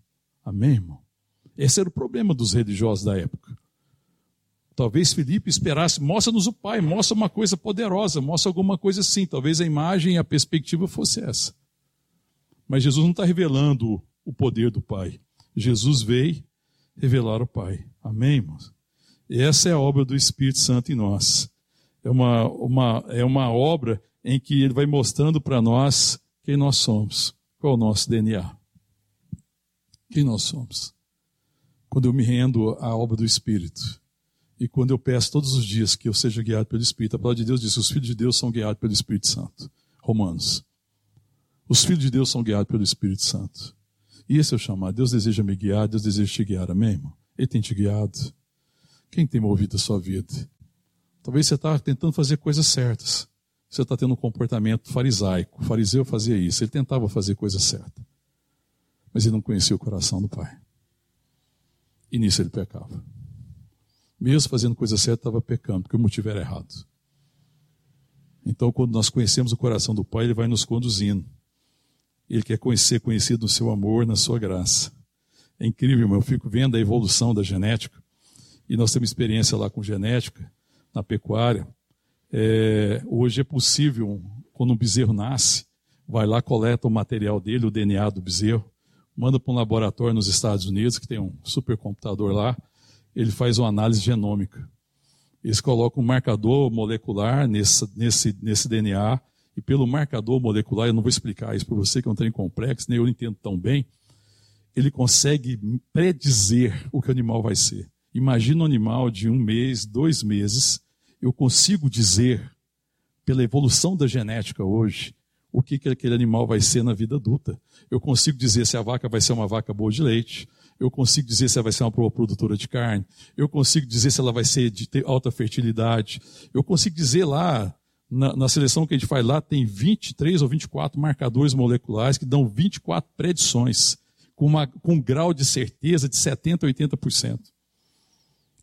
Amém, irmão? Esse era o problema dos religiosos da época. Talvez Felipe esperasse, mostra-nos o Pai, mostra uma coisa poderosa, mostra alguma coisa assim. Talvez a imagem e a perspectiva fosse essa. Mas Jesus não está revelando o poder do Pai. Jesus veio revelar o Pai. Amém, irmãos? Essa é a obra do Espírito Santo em nós. É uma, uma, é uma obra em que ele vai mostrando para nós quem nós somos, qual é o nosso DNA. Quem nós somos. Quando eu me rendo à obra do Espírito, e quando eu peço todos os dias que eu seja guiado pelo Espírito, a palavra de Deus diz: os filhos de Deus são guiados pelo Espírito Santo. Romanos. Os filhos de Deus são guiados pelo Espírito Santo. E esse é o chamado. Deus deseja me guiar, Deus deseja te guiar, amém, irmão? Ele tem te guiado. Quem tem movido a sua vida? Talvez você está tentando fazer coisas certas. Você está tendo um comportamento farisaico. O fariseu fazia isso. Ele tentava fazer coisa certa. Mas ele não conhecia o coração do Pai. E nisso ele pecava. Mesmo fazendo coisa certa, estava pecando, porque o motivo era errado. Então, quando nós conhecemos o coração do Pai, ele vai nos conduzindo. Ele quer conhecer, conhecido no seu amor, na sua graça. É incrível, irmão. Eu fico vendo a evolução da genética e nós temos experiência lá com genética, na pecuária. É, hoje é possível, quando um bezerro nasce, vai lá, coleta o material dele, o DNA do bezerro, manda para um laboratório nos Estados Unidos, que tem um supercomputador lá, ele faz uma análise genômica. Eles colocam um marcador molecular nesse, nesse, nesse DNA, e pelo marcador molecular, eu não vou explicar isso para você, que é um trem complexo, nem eu entendo tão bem, ele consegue predizer o que o animal vai ser. Imagina um animal de um mês, dois meses, eu consigo dizer, pela evolução da genética hoje, o que, que aquele animal vai ser na vida adulta. Eu consigo dizer se a vaca vai ser uma vaca boa de leite, eu consigo dizer se ela vai ser uma boa produtora de carne, eu consigo dizer se ela vai ser de alta fertilidade, eu consigo dizer lá, na, na, seleção que a gente faz lá, tem 23 ou 24 marcadores moleculares que dão 24 predições, com, uma, com um grau de certeza de 70% a 80%.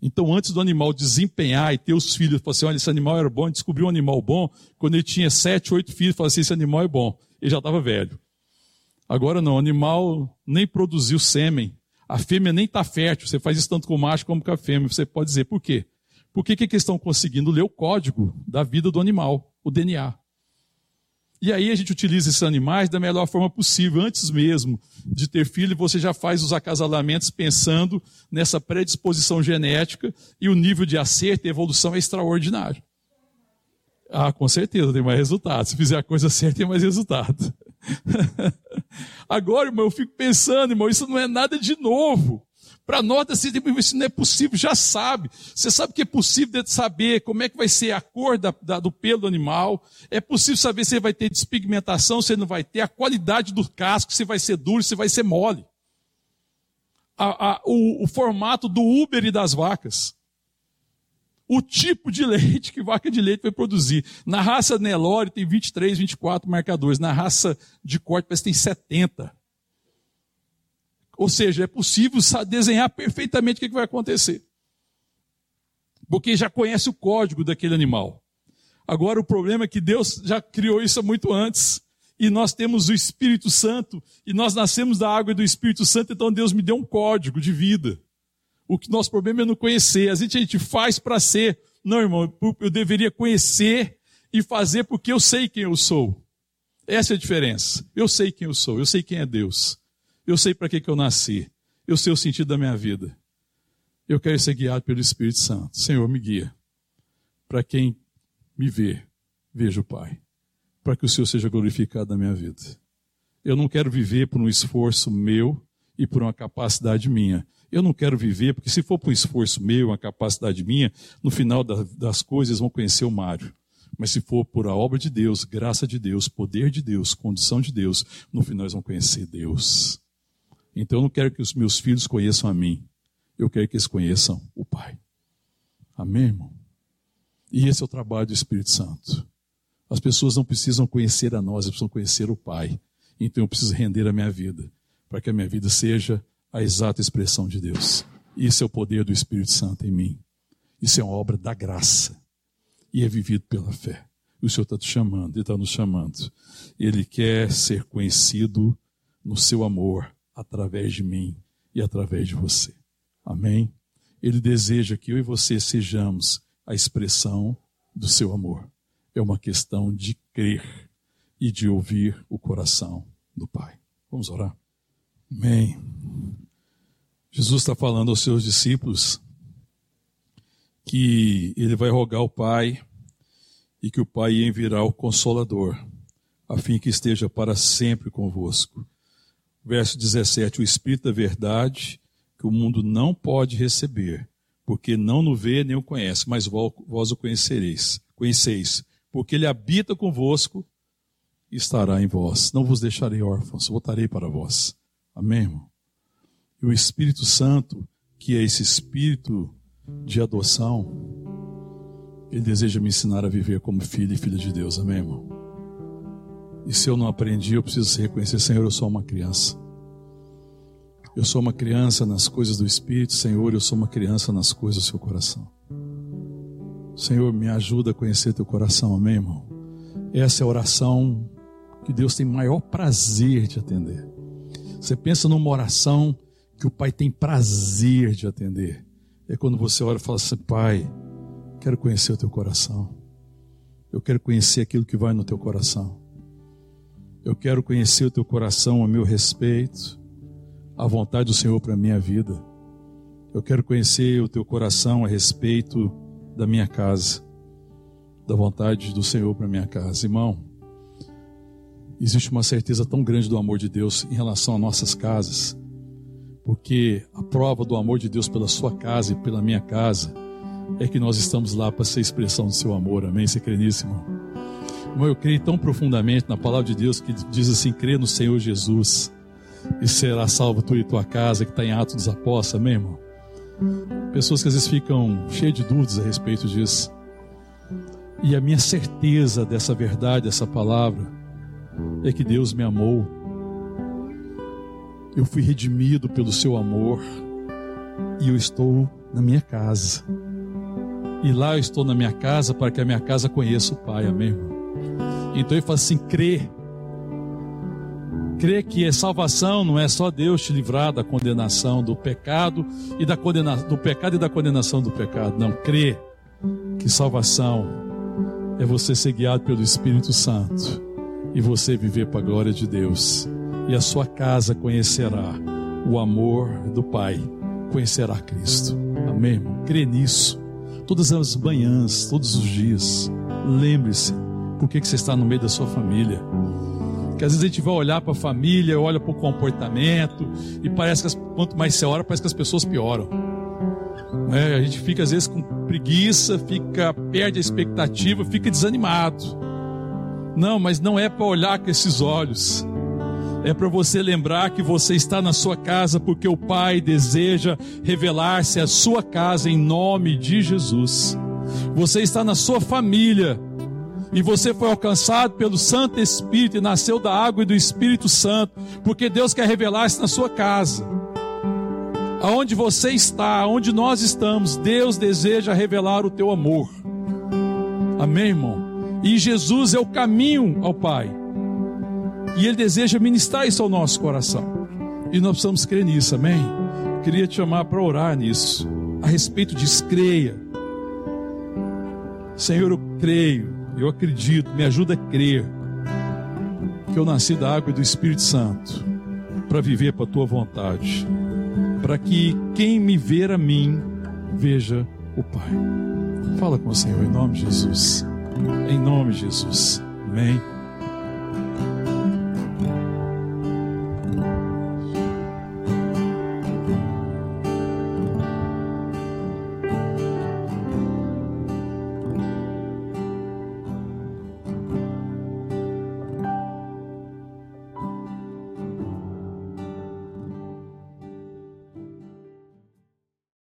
Então, antes do animal desempenhar e ter os filhos, falar assim: olha, esse animal era bom, descobriu um animal bom, quando ele tinha sete, oito filhos, falou assim: esse animal é bom. Ele já estava velho. Agora não, o animal nem produziu sêmen, a fêmea nem está fértil. Você faz isso tanto com o macho como com a fêmea. Você pode dizer por quê? Por que, que estão conseguindo ler o código da vida do animal, o DNA? E aí a gente utiliza esses animais da melhor forma possível. Antes mesmo de ter filho, você já faz os acasalamentos pensando nessa predisposição genética e o nível de acerto e evolução é extraordinário. Ah, com certeza tem mais resultado. Se fizer a coisa certa, tem mais resultado. (laughs) Agora, irmão, eu fico pensando, irmão, isso não é nada de novo. Para nós, assim, isso não é possível, já sabe. Você sabe que é possível saber como é que vai ser a cor da, da, do pelo do animal. É possível saber se vai ter despigmentação, se não vai ter, a qualidade do casco, se vai ser duro, se vai ser mole. A, a, o, o formato do Uber e das vacas o tipo de (laughs) leite que vaca de leite vai produzir. Na raça Nelore tem 23, 24 marcadores. Na raça de corte parece que tem 70. Ou seja, é possível desenhar perfeitamente o que vai acontecer. Porque já conhece o código daquele animal. Agora o problema é que Deus já criou isso muito antes. E nós temos o Espírito Santo. E nós nascemos da água e do Espírito Santo. Então Deus me deu um código de vida. O que nosso problema é não conhecer. A gente, a gente faz para ser. Não, irmão, eu deveria conhecer e fazer porque eu sei quem eu sou. Essa é a diferença. Eu sei quem eu sou, eu sei quem é Deus. Eu sei para que, que eu nasci. Eu sei o sentido da minha vida. Eu quero ser guiado pelo Espírito Santo. Senhor, me guia. Para quem me vê, veja o Pai. Para que o Senhor seja glorificado na minha vida. Eu não quero viver por um esforço meu e por uma capacidade minha. Eu não quero viver, porque se for por um esforço meu, uma capacidade minha, no final das coisas vão conhecer o Mário. Mas se for por a obra de Deus, graça de Deus, poder de Deus, condição de Deus, no final eles vão conhecer Deus. Então eu não quero que os meus filhos conheçam a mim. Eu quero que eles conheçam o Pai. Amém, irmão? E esse é o trabalho do Espírito Santo. As pessoas não precisam conhecer a nós, elas precisam conhecer o Pai. Então eu preciso render a minha vida, para que a minha vida seja a exata expressão de Deus. Isso é o poder do Espírito Santo em mim. Isso é uma obra da graça. E é vivido pela fé. O Senhor está te chamando, Ele está nos chamando. Ele quer ser conhecido no seu amor, através de mim e através de você. Amém? Ele deseja que eu e você sejamos a expressão do seu amor. É uma questão de crer e de ouvir o coração do Pai. Vamos orar? Amém. Jesus está falando aos seus discípulos que ele vai rogar ao Pai e que o Pai enviará o Consolador, a fim que esteja para sempre convosco. Verso 17: O Espírito da Verdade, que o mundo não pode receber, porque não o vê nem o conhece, mas vós o conhecereis, conheceis, porque ele habita convosco e estará em vós. Não vos deixarei órfãos, voltarei para vós. Amém, irmão? E o Espírito Santo, que é esse espírito de adoção, ele deseja me ensinar a viver como filho e filha de Deus. Amém, irmão? E se eu não aprendi, eu preciso reconhecer, Senhor, eu sou uma criança. Eu sou uma criança nas coisas do Espírito, Senhor, eu sou uma criança nas coisas do seu coração. Senhor, me ajuda a conhecer teu coração, amém, irmão? Essa é a oração que Deus tem maior prazer de atender. Você pensa numa oração que o Pai tem prazer de atender. É quando você ora e fala assim: Pai, quero conhecer o teu coração. Eu quero conhecer aquilo que vai no teu coração. Eu quero conhecer o teu coração a meu respeito, a vontade do Senhor para a minha vida. Eu quero conhecer o teu coração a respeito da minha casa, da vontade do Senhor para a minha casa. Irmão, existe uma certeza tão grande do amor de Deus em relação a nossas casas, porque a prova do amor de Deus pela sua casa e pela minha casa é que nós estamos lá para ser expressão do seu amor. Amém? Você crê nisso, irmão? Irmão, eu creio tão profundamente na palavra de Deus que diz assim: crê no Senhor Jesus e será salvo tu e tua casa, que está em Atos dos Apóstolos, amém, irmão? Pessoas que às vezes ficam cheias de dúvidas a respeito disso. E a minha certeza dessa verdade, dessa palavra, é que Deus me amou. Eu fui redimido pelo seu amor e eu estou na minha casa. E lá eu estou na minha casa para que a minha casa conheça o Pai, amém? Irmão? Então ele fala assim: crê. Crê que a salvação não é só Deus te livrar da condenação do pecado e da condena, do pecado e da condenação do pecado. Não, crê que salvação é você ser guiado pelo Espírito Santo e você viver para a glória de Deus. E a sua casa conhecerá o amor do Pai, conhecerá Cristo. Amém? Crê nisso. Todas as manhãs, todos os dias. Lembre-se por que, que você está no meio da sua família. Que às vezes a gente vai olhar para a família, olha para o comportamento, e parece que as, quanto mais você ora, parece que as pessoas pioram. É, a gente fica às vezes com preguiça, fica perde a expectativa, fica desanimado. Não, mas não é para olhar com esses olhos. É para você lembrar que você está na sua casa porque o Pai deseja revelar-se à sua casa em nome de Jesus. Você está na sua família e você foi alcançado pelo Santo Espírito e nasceu da água e do Espírito Santo, porque Deus quer revelar-se na sua casa. Aonde você está, aonde nós estamos, Deus deseja revelar o teu amor. Amém, irmão? E Jesus é o caminho ao Pai. E Ele deseja ministrar isso ao nosso coração. E nós precisamos crer nisso, amém? queria te chamar para orar nisso. A respeito disso, creia. Senhor, eu creio eu acredito, me ajuda a crer que eu nasci da água e do Espírito Santo para viver para a tua vontade, para que quem me ver a mim veja o Pai. Fala com o Senhor em nome de Jesus. Em nome de Jesus. Amém.